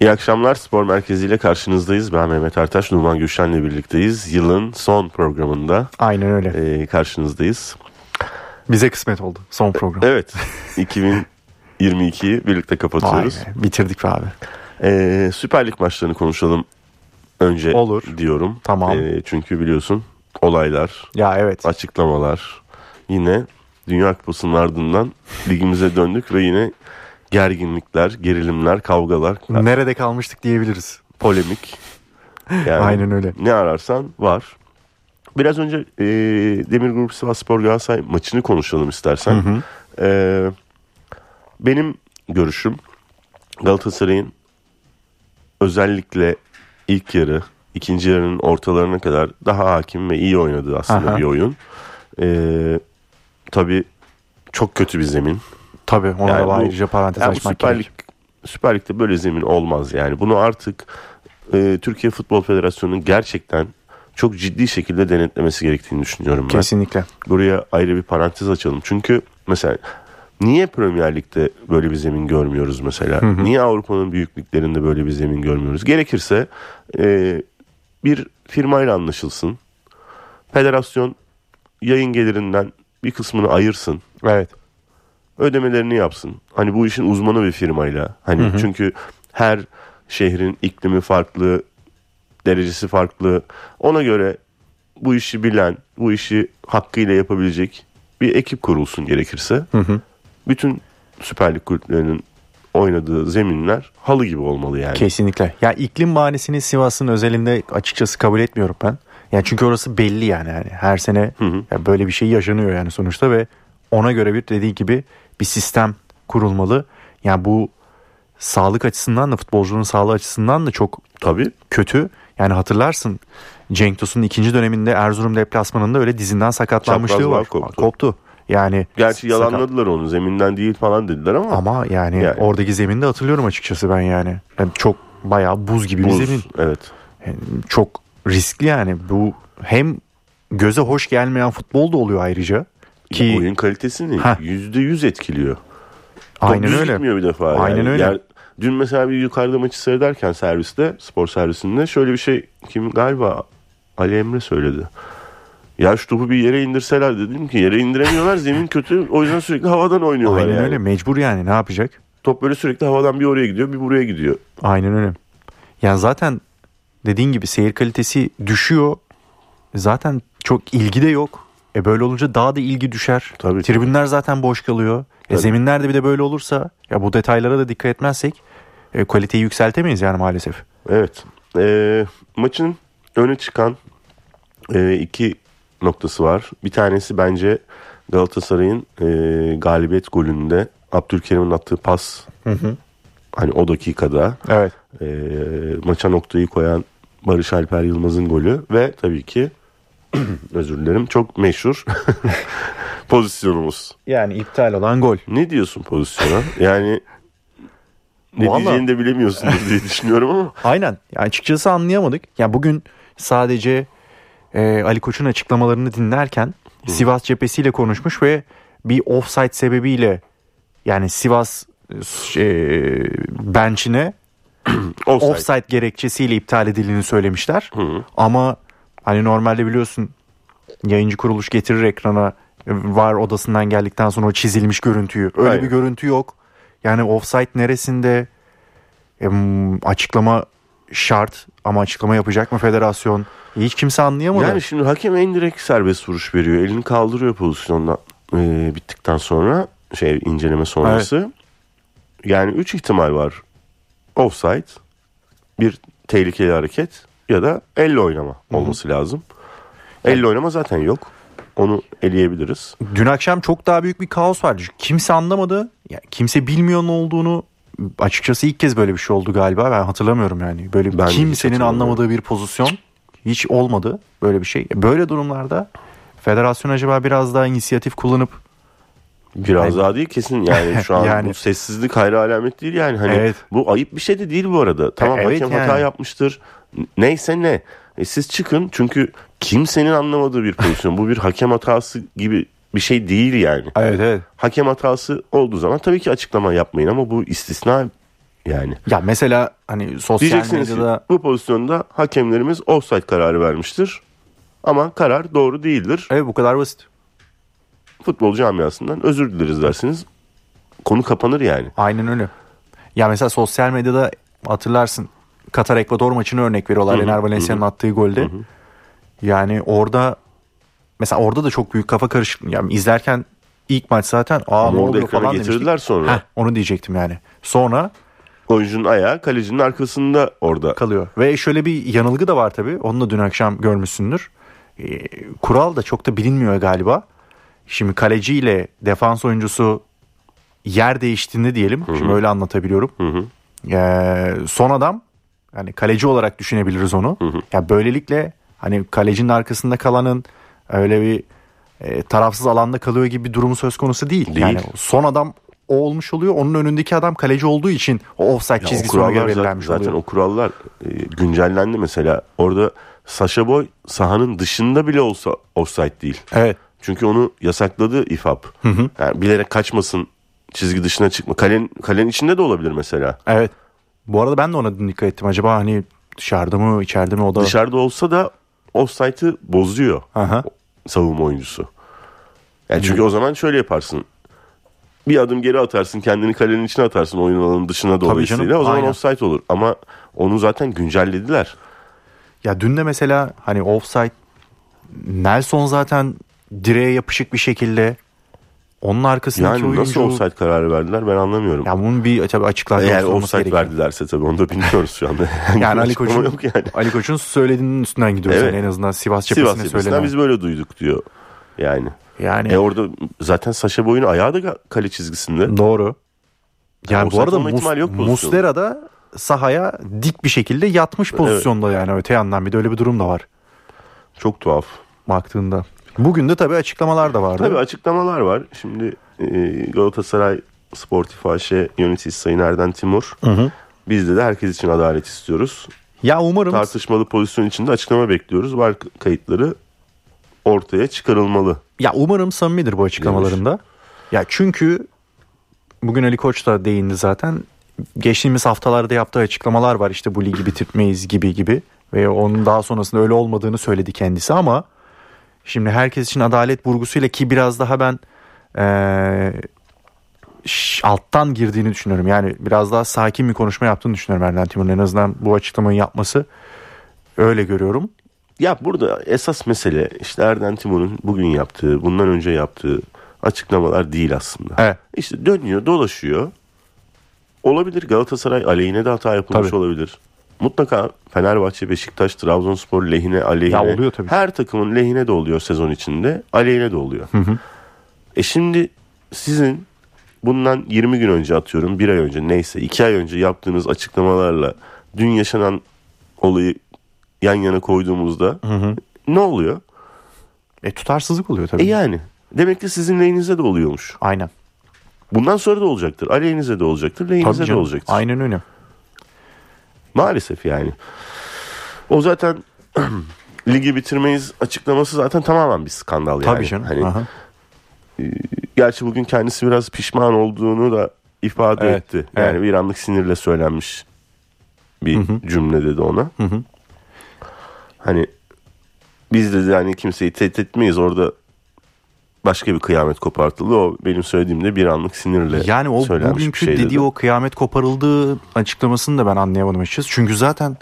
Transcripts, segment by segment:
İyi akşamlar Spor Merkezi ile karşınızdayız. Ben Mehmet Ertaş, Numan Gülşen'le birlikteyiz. Yılın son programında Aynen öyle. e, karşınızdayız. Bize kısmet oldu son program. Evet, 2022'yi birlikte kapatıyoruz. be, bitirdik be abi. E, Süper Lig maçlarını konuşalım önce Olur. diyorum. Tamam. E, çünkü biliyorsun olaylar, Ya evet. açıklamalar yine Dünya Kupası'nın ardından ligimize döndük ve yine gerginlikler, gerilimler, kavgalar, Nerede kalmıştık diyebiliriz. polemik. Yani Aynen öyle. Ne ararsan var. Biraz önce e, Demir Grup Sivas Spor Galatasaray maçını konuşalım istersen. Hı hı. E, benim görüşüm Galatasaray'ın özellikle ilk yarı, ikinci yarının ortalarına kadar daha hakim ve iyi oynadığı aslında Aha. bir oyun. E, tabii çok kötü bir zemin. Tabii ona Yani da bu- ayrıca parantez Yani açmak Süper gerek. Lig, Süper Lig'de böyle zemin olmaz yani. Bunu artık e, Türkiye Futbol Federasyonu'nun gerçekten çok ciddi şekilde denetlemesi gerektiğini düşünüyorum ben. Kesinlikle. Buraya ayrı bir parantez açalım. Çünkü mesela niye Premier Lig'de böyle bir zemin görmüyoruz mesela? Niye Avrupa'nın büyük liglerinde böyle bir zemin görmüyoruz? Gerekirse e, bir firmayla anlaşılsın. Federasyon yayın gelirinden bir kısmını ayırsın Evet. Ödemelerini yapsın. Hani bu işin uzmanı bir firmayla. Hani çünkü her şehrin iklimi farklı, derecesi farklı. Ona göre bu işi bilen, bu işi hakkıyla yapabilecek bir ekip kurulsun gerekirse. Hı hı. Bütün Süper Lig kulüplerinin oynadığı zeminler halı gibi olmalı yani. Kesinlikle. Ya iklim bahanesini Sivas'ın özelinde açıkçası kabul etmiyorum ben. Yani çünkü orası belli yani. yani her sene Hı hı. ya böyle bir şey yaşanıyor yani sonuçta ve ona göre bir dediği gibi bir sistem kurulmalı. Yani bu sağlık açısından da futbolcunun sağlığı açısından da çok Tabii. kötü. Yani hatırlarsın Cenk Tosun'un ikinci döneminde Erzurum deplasmanında öyle dizinden sakatlanmışlığı var. koptu. Koptu. Yani Gerçi sakat- yalanladılar onu. Zeminden değil falan dediler ama. Ama yani, Yani. oradaki zeminde hatırlıyorum açıkçası ben yani. yani çok bayağı buz gibi bir Buz, zemin. Evet. Yani çok riskli yani. Bu hem göze hoş gelmeyen futbol da oluyor ayrıca. Ki Oyun kalitesini yüzde yüz etkiliyor. Aynen öyle. gitmiyor bir defa. Aynen yani. öyle. Yer- dün mesela bir yukarıda maçı seyrederken serviste, spor servisinde şöyle bir şey kim galiba Ali Emre söyledi. Ya şu topu bir yere indirseler dedim ki yere indiremiyorlar zemin kötü o yüzden sürekli havadan oynuyorlar Aynen yani. öyle mecbur yani ne yapacak? Top böyle sürekli havadan bir oraya gidiyor bir buraya gidiyor. Aynen öyle. Yani zaten dediğin gibi seyir kalitesi düşüyor. Zaten çok ilgi de yok. E böyle olunca daha da ilgi düşer. Tabii, Tribünler zaten boş kalıyor. E Tabii. zeminlerde bir de böyle olursa ya bu detaylara da dikkat etmezsek e, kaliteyi yükseltemeyiz yani maalesef. Evet. Ee, maçın öne çıkan e, iki noktası var. Bir tanesi bence Galatasaray'ın e, galibiyet golünde Abdülkerim'in attığı pas. Hani o dakikada Evet. e, maça noktayı koyan Barış Alper Yılmaz'ın golü ve tabii ki özür dilerim çok meşhur pozisyonumuz. Yani iptal olan gol. Ne diyorsun pozisyona? Yani ne Vallahi- diyeceğini de bilemiyorsundur diye düşünüyorum ama. Aynen. Yani açıkçası anlayamadık. Yani bugün sadece e, Ali Koç'un açıklamalarını dinlerken Sivas cephesiyle konuşmuş ve bir offside sebebiyle yani Sivas e, bench'ine Offside. offside gerekçesiyle iptal edildiğini söylemişler. Hı. Ama hani normalde biliyorsun yayıncı kuruluş getirir ekrana e, var odasından geldikten sonra o çizilmiş görüntüyü. Öyle Aynen. bir görüntü yok. Yani offside neresinde Em, açıklama şart ama açıklama yapacak mı federasyon? Hiç kimse anlayamadı. Yani şimdi hakem en direkt serbest vuruş veriyor. Elini kaldırıyor pozisyonda e, bittikten sonra şey inceleme sonrası. Yani 3 ihtimal var. Offside, bir tehlikeli hareket ya da elle oynama olması lazım. Elle oynama zaten yok. Onu eleyebiliriz. Dün akşam çok daha büyük bir kaos vardı. Kimse anlamadı. Yani kimse bilmiyor ne olduğunu. Açıkçası ilk kez böyle bir şey oldu galiba. Ben hatırlamıyorum yani. Böyle Ben kimsenin anlamadığı bir pozisyon hiç olmadı böyle bir şey. Böyle durumlarda federasyon acaba biraz daha inisiyatif kullanıp Biraz Aynen. daha değil kesin yani şu an Yani. bu sessizlik hayra alamet değil yani. Hani Evet. bu ayıp bir şey de değil bu arada. Tamam E, evet hakem hata yani. yapmıştır. Neyse ne. E, siz çıkın çünkü kimsenin anlamadığı bir pozisyon. bu bir hakem hatası gibi bir şey değil yani. Evet evet. Hakem hatası olduğu zaman tabii ki açıklama yapmayın ama bu istisna Yani. Ya mesela hani sosyal Diyeceksiniz ki medyada bu pozisyonda hakemlerimiz offside kararı vermiştir. Ama karar doğru değildir. evet bu kadar basit. Futbol camiasından özür dileriz dersiniz. Konu kapanır yani. Aynen öyle. Ya mesela sosyal medyada hatırlarsın Katar Ekvador maçını örnek veriyorlar. Ener Valencia'nın attığı golde. Yani orada mesela orada da çok büyük kafa karışıklığı. Yani izlerken ilk maç zaten aa ne oluyor falan getirdiler demiştik. sonra. Heh, onu diyecektim yani. Sonra Oyuncunun ayağı kalecinin arkasında orada. kalıyor. Ve şöyle bir yanılgı da var tabii. Onu da dün akşam görmüşsündür. Ee, kural da çok da bilinmiyor galiba. Şimdi kaleciyle defans oyuncusu yer değiştiğinde diyelim. Şimdi öyle anlatabiliyorum. Hı hı. Ee, son adam yani kaleci olarak düşünebiliriz onu. Ya böylelikle hani kalecinin arkasında kalanın öyle bir e, tarafsız alanda kalıyor gibi bir durumu söz konusu değil. Değil. Yani son adam o olmuş oluyor. Onun önündeki adam kaleci olduğu için o offside çizgisi ona göre zaten, belirlenmiş zaten oluyor. o kurallar e, güncellendi mesela. Orada Sasha Boy sahanın dışında bile olsa offside değil. Evet. Çünkü onu yasakladı İFAB. Yani bilerek kaçmasın, çizgi dışına çıkma. Kalenin, kalenin içinde de olabilir mesela. Evet. Bu arada ben de ona dikkat ettim. Acaba hani dışarıda mı içeride mi o da. Dışarıda olsa da offside'ı bozuyor Aha. savunma oyuncusu. Yani çünkü o zaman şöyle yaparsın. Bir adım geri atarsın, kendini kalenin içine atarsın oyun alanının dışına dolayısıyla. o zaman aynen. offside olur. Ama onu zaten güncellediler. Ya dün de mesela hani offside Nelson zaten direğe yapışık bir şekilde onun arkasındaki Yani oyuncu nasıl offside kararı verdiler ben anlamıyorum. Ya bunun bir tabii açıklanması Eğer offside gerekiyor. verdilerse tabii onu da bilmiyoruz şu anda. Yani Ali Açıklama Koç'un yok yani. Ali Koç'un söylediğinin üstünden gidiyoruz Evet. yani en azından Sivas Sivas cephesine cephesinden söylenen. biz böyle duyduk diyor. Yani. Yani E orada zaten Saşa Boy'un ayağı da kale çizgisinde. doğru. Yani offside bu arada Mus-. Muslera da sahaya dik bir şekilde yatmış pozisyonda yani öte yandan bir de öyle bir durum da var Çok tuhaf. baktığında. Bugün de tabii açıklamalar da vardı. Tabii açıklamalar var. Şimdi e, Galatasaray Sportif AŞ yöneticisi Sayın Erden Timur. Bizde de herkes için adalet istiyoruz. Ya umarım Tartışmalı pozisyon içinde açıklama bekliyoruz. Var kayıtları ortaya çıkarılmalı. Ya umarım samimidir bu açıklamalarında. Ya çünkü bugün Ali Koç da değindi zaten. Geçtiğimiz haftalarda yaptığı açıklamalar var işte bu ligi bitirmeyiz gibi gibi. Ve onun daha sonrasında öyle olmadığını söyledi kendisi ama şimdi herkes için adalet vurgusuyla ki biraz daha ben eee, ş- alttan girdiğini düşünüyorum. Yani biraz daha sakin bir konuşma yaptığını düşünüyorum Erden Timur'un en azından bu açıklamayı yapması öyle görüyorum. Ya burada esas mesele işte Erden Timur'un bugün yaptığı, bundan önce yaptığı açıklamalar değil aslında. Evet. İşte dönüyor, dolaşıyor. Olabilir Galatasaray aleyhine de hata yapılmış Tabii. olabilir. Mutlaka Fenerbahçe, Beşiktaş, Trabzonspor lehine, aleyhine. Ya oluyor tabii. Her takımın lehine de oluyor sezon içinde, aleyhine de oluyor. E şimdi sizin bundan 20 gün önce atıyorum, bir ay önce neyse 2 ay önce yaptığınız açıklamalarla dün yaşanan olayı yan yana koyduğumuzda ne oluyor? E tutarsızlık oluyor tabii. E yani demek ki sizin lehinize de oluyormuş. Aynen. Bundan sonra da olacaktır. Aleyhinize de olacaktır, lehinize de olacaktır. Aynen öyle. Maalesef yani. O zaten ligi bitirmeyiz açıklaması zaten tamamen bir skandal yani. Tabii canım. Hani, Aha. gerçi bugün kendisi biraz pişman olduğunu da ifade Evet, etti. Yani evet. bir anlık sinirle söylenmiş bir cümle dedi ona. hı. Hani biz dedi yani kimseyi tehdit etmeyiz orada başka bir kıyamet kopartıldı. O benim söylediğimde bir anlık sinirle Yani o bugünkü şey dedi. dediği o kıyamet koparıldığı açıklamasını da ben anlayamadım açıkçası. Çünkü zaten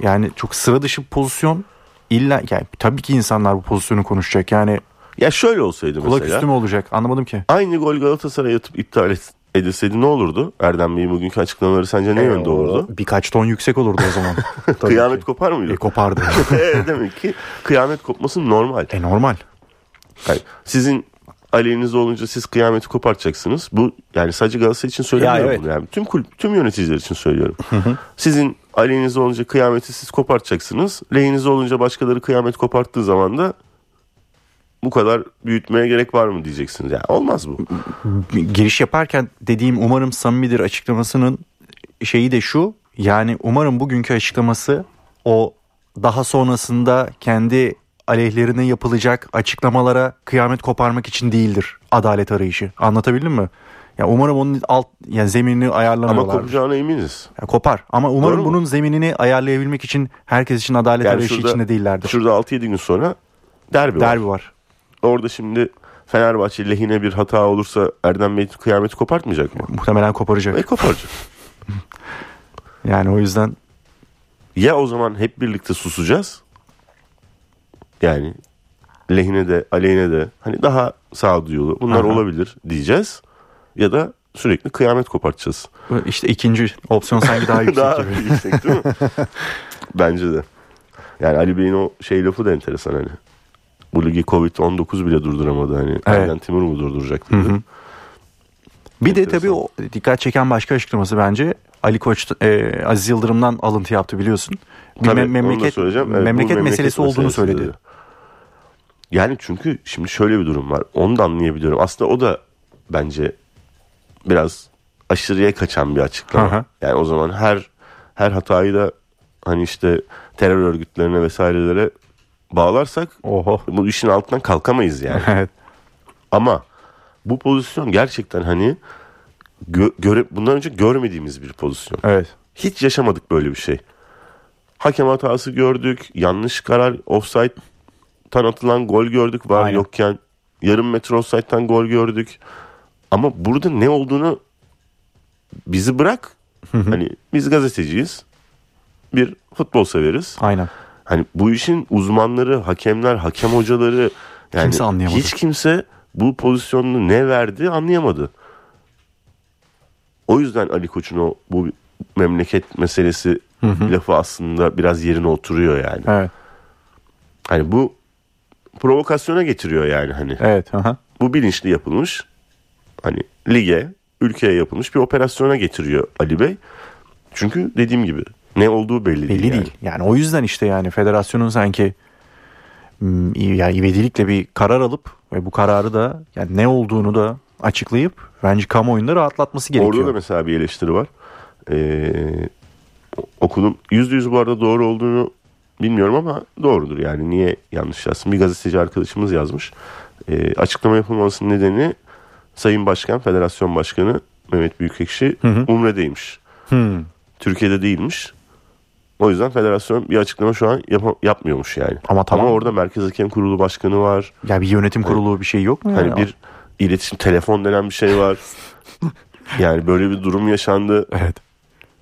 yani çok sıra dışı bir pozisyon illa yani tabii ki insanlar bu pozisyonu konuşacak. Yani Ya şöyle olsaydı kulak mesela. üstü mü olacak anlamadım ki. Aynı gol Galatasaray'a atıp iptal et- edilseydi ne olurdu? Erdem Bey'in bugünkü açıklamaları sence ne yönde olurdu? Birkaç ton yüksek olurdu o zaman. Kıyamet ki. kopar mıydı? E, kopardı. E, Demek ki kıyamet kopması normal. e normal. Yani sizin aleyhinizde olunca siz kıyameti kopartacaksınız. Bu yani sadece Galatasaray için söylemiyorum Ya, evet. bunu. Yani tüm kulüp, tüm yöneticiler için söylüyorum. Sizin aleyhinizde olunca kıyameti siz kopartacaksınız. Lehinizde olunca başkaları kıyamet koparttığı zaman da bu kadar büyütmeye gerek var mı diyeceksiniz. Yani olmaz bu. Giriş yaparken dediğim umarım samimidir açıklamasının şeyi de şu. Yani umarım bugünkü açıklaması o daha sonrasında kendi aleyhlerine yapılacak açıklamalara kıyamet koparmak için değildir adalet arayışı. Anlatabildim mi? Ya umarım onun alt yani zeminini Ama ayarlamıyorlar. kopacağına eminiz. Ya kopar ama umarım Doğru mu? bunun zeminini ayarlayabilmek için herkes için adalet Yani arayışı şurada- içinde değillerdir. Şurada 6-7 gün sonra derbi, var. Derbi var. Orada şimdi Fenerbahçe lehine bir hata olursa Erdem Bey kıyameti kopartmayacak mı? Muhtemelen koparacak. E koparacak. Yani o yüzden ya o zaman hep birlikte susacağız. Yani lehine de aleyhine de hani daha sağduyulu bunlar Aha. olabilir diyeceğiz. Ya da sürekli kıyamet kopartacağız. işte ikinci opsiyon sanki daha yüksek daha gibi. yüksek değil mi? Bence de. Yani Ali Bey'in o şey lafı da enteresan hani. Bu ligi Covid-19 bile durduramadı. Hani Erden Timur mu durduracak dedi. hı. Bir de Enteresan. tabii o dikkat çeken başka açıklaması bence Ali Koç e, Aziz Yıldırım'dan alıntı yaptı biliyorsun. Bir Tabii, me- onu da memleket söyleyeceğim. Evet, bu memleket meselesi olduğunu meselesi söyledi. dedi. Yani çünkü şimdi şöyle bir durum var. Onu da anlayabiliyorum. Aslında o da bence biraz aşırıya kaçan bir açıklama. Hı. Yani o zaman her her hatayı da hani işte terör örgütlerine vesairelere bağlarsak Oho. bu işin altından kalkamayız yani. evet. Ama bu pozisyon gerçekten hani gö- göre bundan önce görmediğimiz bir pozisyon. Evet. Hiç yaşamadık böyle bir şey. Hakem hatası gördük. Yanlış karar offside'tan atılan gol gördük var Aynen. yokken. Yarım metre offside'tan gol gördük. Ama burada ne olduğunu bizi bırak. hani biz gazeteciyiz. Bir futbol severiz. Aynen. Hani bu işin uzmanları, hakemler, hakem hocaları yani Kimse anlayamadı. hiç kimse bu pozisyonunu ne verdi anlayamadı. O yüzden Ali Koç'un o bu memleket meselesi lafı aslında biraz yerine oturuyor yani. Evet. Hani bu provokasyona getiriyor yani hani. Evet. Aha. Bu bilinçli yapılmış. Hani lige, ülkeye yapılmış bir operasyona getiriyor Ali Bey. Çünkü dediğim gibi ne olduğu belli, Belli değil. değil. Yani o yüzden işte yani federasyonun sanki hmm, yani ivedilikle bir karar alıp ve bu kararı da yani ne olduğunu da açıklayıp bence kamuoyunda rahatlatması gerekiyor. Orada da mesela bir eleştiri var. Ee, okudum. Yüzde yüz bu arada doğru olduğunu bilmiyorum ama doğrudur. Yani niye yanlış yazsın? Bir gazeteci arkadaşımız yazmış. Ee, açıklama yapılmasının nedeni Sayın Başkan, Federasyon Başkanı Mehmet Büyükekşi Umre'deymiş. Hmm. Türkiye'de değilmiş. O yüzden federasyon bir açıklama şu an yap- yapmıyormuş yani. Ama tamam. Ama orada Merkez Hakem Kurulu Başkanı var. Ya bir yönetim kurulu bir şey yok mu? Hani yani? bir iletişim telefon denen bir şey var. yani böyle bir durum yaşandı. Evet.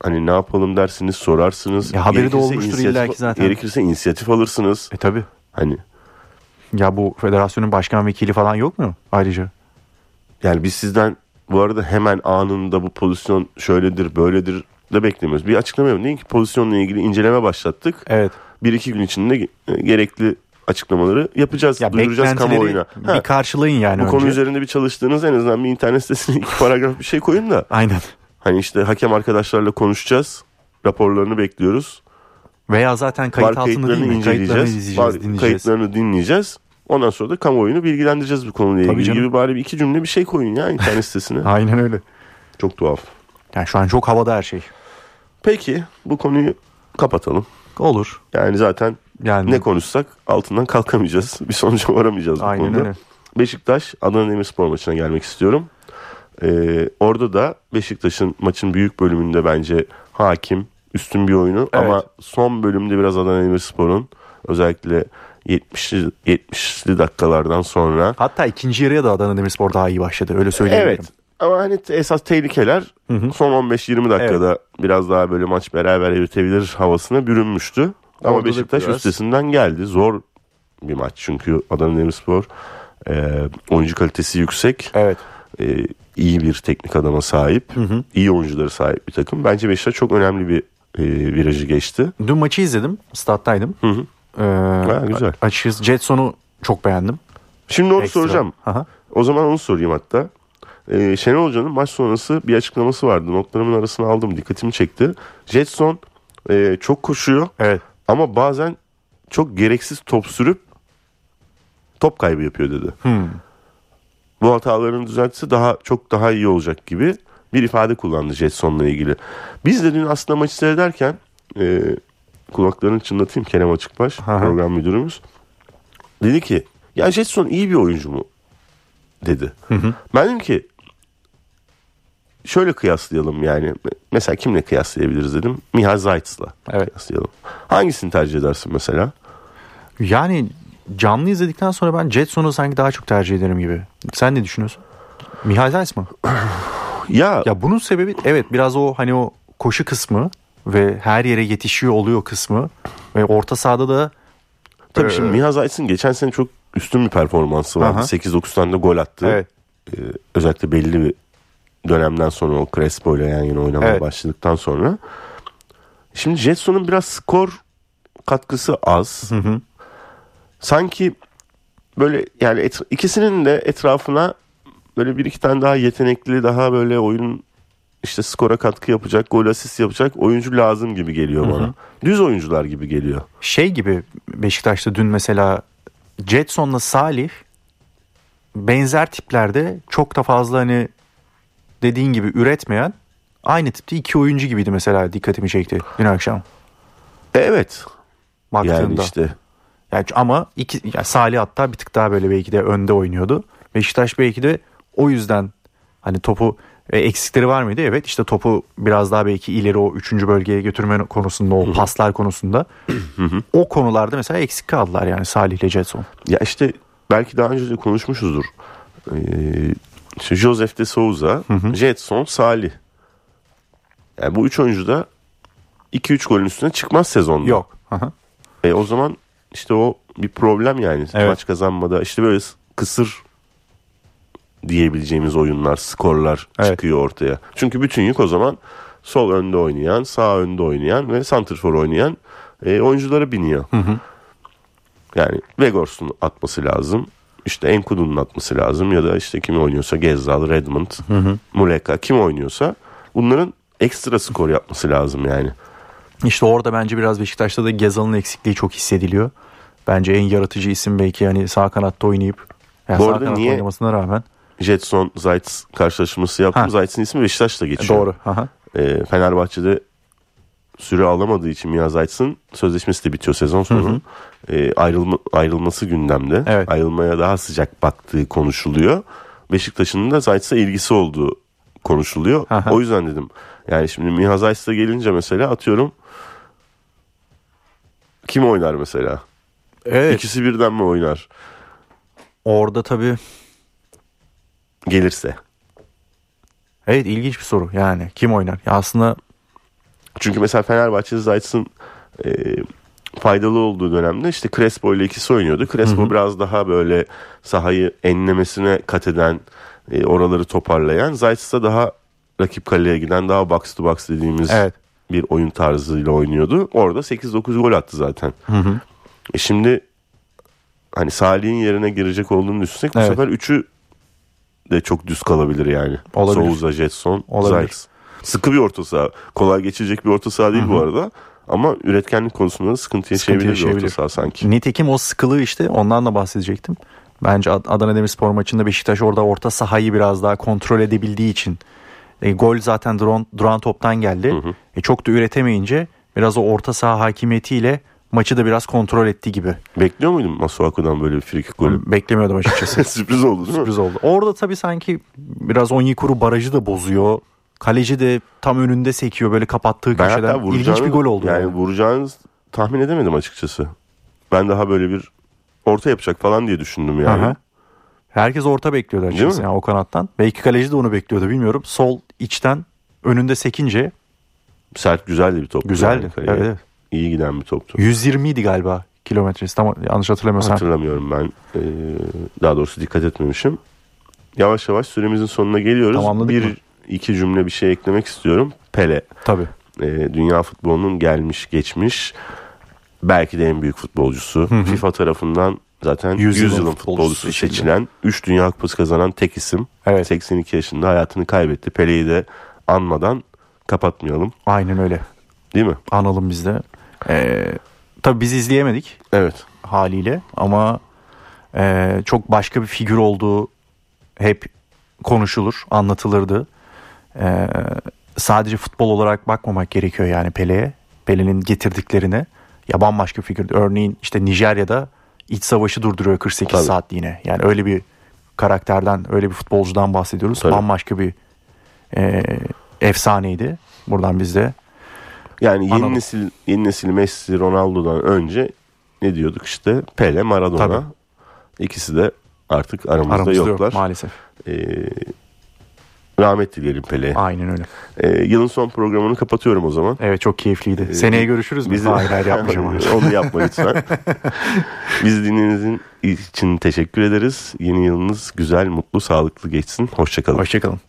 Hani ne yapalım dersiniz sorarsınız. Ya haberi de olmuştur inisiyatif- illaki zaten. Gerekirse inisiyatif alırsınız. E tabi. Hani Ya bu federasyonun başkan vekili falan yok mu ayrıca? yani biz sizden bu arada hemen anında bu pozisyon şöyledir böyledir de beklemiyoruz. Bir açıklama yapın. Deyin ki pozisyonla ilgili inceleme başlattık. Evet. Bir iki gün içinde ge- gerekli açıklamaları yapacağız. Ya duyuracağız kamuoyuna. Ha, bir karşılayın yani bu önce. konu üzerinde bir çalıştığınız en azından bir internet sitesine iki paragraf bir şey koyun da. Aynen. Hani işte hakem arkadaşlarla konuşacağız. Raporlarını bekliyoruz. Veya zaten kayıt var altında değil kayıtlarını mi? Kayıtlarını inceleyeceğiz. izleyeceğiz, Var dinleyeceğiz. kayıtlarını dinleyeceğiz. Ondan sonra da kamuoyunu bilgilendireceğiz bu konuyla Tabii ilgili canım. gibi bari bir iki cümle bir şey koyun ya internet sitesine. Aynen öyle. Çok tuhaf. Yani şu an çok havada her şey. Peki bu konuyu kapatalım. Olur. Yani zaten Yani ne konuşsak altından kalkamayacağız. Bir sonuca varamayacağız bu Aynen konuda. öyle. Beşiktaş Adana Demirspor maçına gelmek istiyorum. Ee, orada da Beşiktaş'ın maçın büyük bölümünde bence hakim, üstün bir oyunu Evet. ama son bölümde biraz Adana Demirspor'un özellikle 70'li 70'li dakikalardan sonra Hatta ikinci yarıya da Adana Demirspor daha iyi başladı. Öyle söyleyebilirim. Evet. Ama hani esas tehlikeler son 15-20 dakikada biraz daha böyle maç beraber yürütebilir havasına bürünmüştü. Ama Orada da Beşiktaş biraz- üstesinden geldi. Zor bir maç çünkü Adana Demirspor e, oyuncu kalitesi yüksek. Evet. E, iyi bir teknik adama sahip. iyi oyuncuları sahip bir takım. Bence Beşiktaş çok önemli bir e, virajı geçti. Dün maçı izledim. Stat'taydım. Hı hı. Ee, Ha, güzel. Açıkçası Jetson'u çok beğendim. Şimdi onu Ekstra. soracağım. Aha. O zaman onu sorayım hatta. Ee, Şenol Hoca'nın maç sonrası bir açıklaması vardı. Notlarımın arasına aldım. Dikkatimi çekti. Jetson e, çok koşuyor Evet. ama bazen çok gereksiz top sürüp top kaybı yapıyor dedi. Hmm. Bu hatalarını düzeltse daha çok daha iyi olacak gibi bir ifade kullandı Jetson'la ilgili. Biz de dün aslında maçı seyrederken e, kulaklarını çınlatayım Kerem Açıkbaş Aha. program müdürümüz. dedi ki ya Jetson iyi bir oyuncu mu dedi. Ben dedim ki şöyle kıyaslayalım yani. Mesela kimle kıyaslayabiliriz dedim. Miha Zayt's'la Evet. kıyaslayalım. Hangisini tercih edersin mesela? Yani canlı izledikten sonra ben Jetson'u sanki daha çok tercih ederim gibi. Sen ne düşünüyorsun? Mihail Zeiss mı? Ya, Ya bunun sebebi evet biraz o hani o koşu kısmı ve her yere yetişiyor oluyor kısmı ve orta sahada da tabii Ee, şimdi Miha Zayt's'in geçen sene çok üstün bir performansı vardı. Aha. 8-9 tane de gol attı. evet Ee, özellikle belli bir dönemden sonra o Crespo ile yan yana oynamaya Evet. başladıktan sonra. Şimdi Jetson'un biraz skor katkısı az. Sanki böyle yani et- ikisinin de etrafına böyle bir iki tane daha yetenekli daha böyle oyun işte skora katkı yapacak, gol asist yapacak oyuncu lazım gibi geliyor bana. Düz oyuncular gibi geliyor. şey gibi Beşiktaş'ta dün mesela Jetson'la Salih benzer tiplerde çok da fazla hani dediğin gibi üretmeyen aynı tipte iki oyuncu gibiydi mesela dikkatimi çekti dün akşam evet. baktığında. Yani işte Yani ama iki, yani Salih hatta bir tık daha böyle belki de önde oynuyordu. Beşiktaş belki de o yüzden hani topu e, eksikleri var mıydı? Evet işte topu biraz daha belki ileri o üçüncü bölgeye götürme konusunda o paslar konusunda o konularda mesela eksik kaldılar yani Salih ile Jetson. Ya işte belki daha önce de konuşmuşuzdur. Ee, işte Joseph de Souza, Jetson, Salih. Yani bu üç oyuncu da 2-3 golün üstüne çıkmaz sezonda. Yok. E, o zaman işte o bir problem yani. Evet. Maç kazanmada işte böyle kısır diyebileceğimiz oyunlar, skorlar Evet. çıkıyor ortaya. Çünkü bütün yük o zaman sol önde oynayan, sağ önde oynayan ve santrfor oynayan e, oyunculara biniyor. Yani Vegors'un atması lazım. İşte Enkudu'nun atması lazım ya da işte kim oynuyorsa Gezzal, Redmond, Muleka kim oynuyorsa bunların ekstra skor yapması lazım yani. İşte orada bence biraz Beşiktaş'ta da Gezal'ın eksikliği çok hissediliyor. Bence en yaratıcı isim belki hani sağ kanatta oynayıp yani Bu sağ arada kanatta niye- oynamasına rağmen. Jetson Zayt karşılaşması yaptım. Zayt'ın ismi Beşiktaş'ta geçiyor. Doğru. Aha. E, Fenerbahçe'de süre alamadığı için Mia Zayt'ın sözleşmesi de bitiyor sezon sonu. E, ayrılma, ayrılması gündemde. Evet. Ayrılmaya daha sıcak baktığı konuşuluyor. Beşiktaş'ın da Zayt'a ilgisi olduğu konuşuluyor. Aha. O yüzden dedim. Yani şimdi Miha Zayt'a gelince mesela atıyorum kim oynar mesela? Evet. İkisi birden mi oynar? Orada tabii Gelirse. evet ilginç bir soru yani kim oynar? Ya aslında Çünkü mesela Fenerbahçe Zayt'ın e, faydalı olduğu dönemde işte Crespo ile ikisi oynuyordu. Crespo biraz daha böyle sahayı enlemesine kat eden, e, oraları toparlayan. Zayt da daha rakip kaleye giden, daha box to box dediğimiz Evet. Bir oyun tarzıyla oynuyordu. Orada 8-9 gol attı zaten. E şimdi hani Salih'in yerine girecek olduğunu düşünsek bu Evet. sefer üçü de çok düz kalabilir yani. Olabilir. Souza, Jetson. Zayt. Sıkı bir orta saha. Kolay geçecek bir orta saha değil bu arada. Ama üretkenlik konusunda da sıkıntı yaşayabilir, bir yaşayabilir. orta saha sanki. Nitekim o sıkılığı işte ondan da bahsedecektim. Bence Ad- Adana Demirspor maçında Beşiktaş orada orta sahayı biraz daha kontrol edebildiği için e, gol zaten duran, duran toptan geldi. E, çok da üretemeyince biraz o orta saha hakimiyetiyle maçı da biraz kontrol etti gibi. Bekliyor muydun Masuaku'dan böyle bir frikik golü? Beklemiyordum açıkçası. Sürpriz oldu değil mi? Sürpriz oldu. Orada tabii sanki biraz Onyekuru barajı da bozuyor. Kaleci de tam önünde sekiyor böyle kapattığı Ben köşeden. İlginç bir gol oldu. Yani yani. vuracağını tahmin edemedim açıkçası. Ben daha böyle bir orta yapacak falan diye düşündüm yani. Aha. Herkes orta bekliyordu açıkçası yani o kanattan. Belki kaleci de onu bekliyordu bilmiyorum. Sol içten önünde sekince Sert güzel de bir toptu. güzeldi. yani. Evet, evet. İyi giden bir toptu. 120 idi galiba kilometresi. Tam yanlış hatırlamıyorsam. Hatırlamıyorum ben. Ee, daha doğrusu dikkat etmemişim. Yavaş yavaş süremizin sonuna geliyoruz. Tamamladık bir mı? iki cümle bir şey eklemek istiyorum. Pele. Tabii. Ee, dünya futbolunun gelmiş geçmiş belki de en büyük futbolcusu. FIFA tarafından zaten 100 Yüzyılın yılın, futbolcusu futbolcusu seçilen 3 Dünya Kupası kazanan tek isim. Evet. 82 yaşında hayatını kaybetti. Pele'yi de anmadan kapatmayalım. Aynen öyle. Değil mi? Analım biz de. Ee, tabii biz izleyemedik Evet. haliyle ama e, çok başka bir figür olduğu hep konuşulur, anlatılırdı. E, sadece futbol olarak bakmamak gerekiyor yani Pele'ye. Pele'nin getirdiklerine. Ya bambaşka bir figür. Örneğin işte Nijerya'da iç savaşı durduruyor 48 Tabii. saatliğine. Yani öyle bir karakterden, öyle bir futbolcudan bahsediyoruz. Tabii. Bambaşka bir e, efsaneydi. Buradan biz de Yani yeni Anladım. nesil yeni nesil Messi, Ronaldo'dan önce ne diyorduk işte Pele, Maradona. Tabii. İkisi de artık aramızda, aramızda yoklar. yok maalesef. Ee, rahmet dileyelim Pele'ye. Aynen öyle. Ee, yılın son programını kapatıyorum o zaman. Evet çok keyifliydi. Ee, Seneye görüşürüz mü? Bizi- Hayır hayır yapmayacağım. Onu yapma lütfen. Bizi dinlediğiniz için teşekkür ederiz. Yeni yılınız güzel, mutlu, sağlıklı geçsin. Hoşçakalın. Hoşçakalın.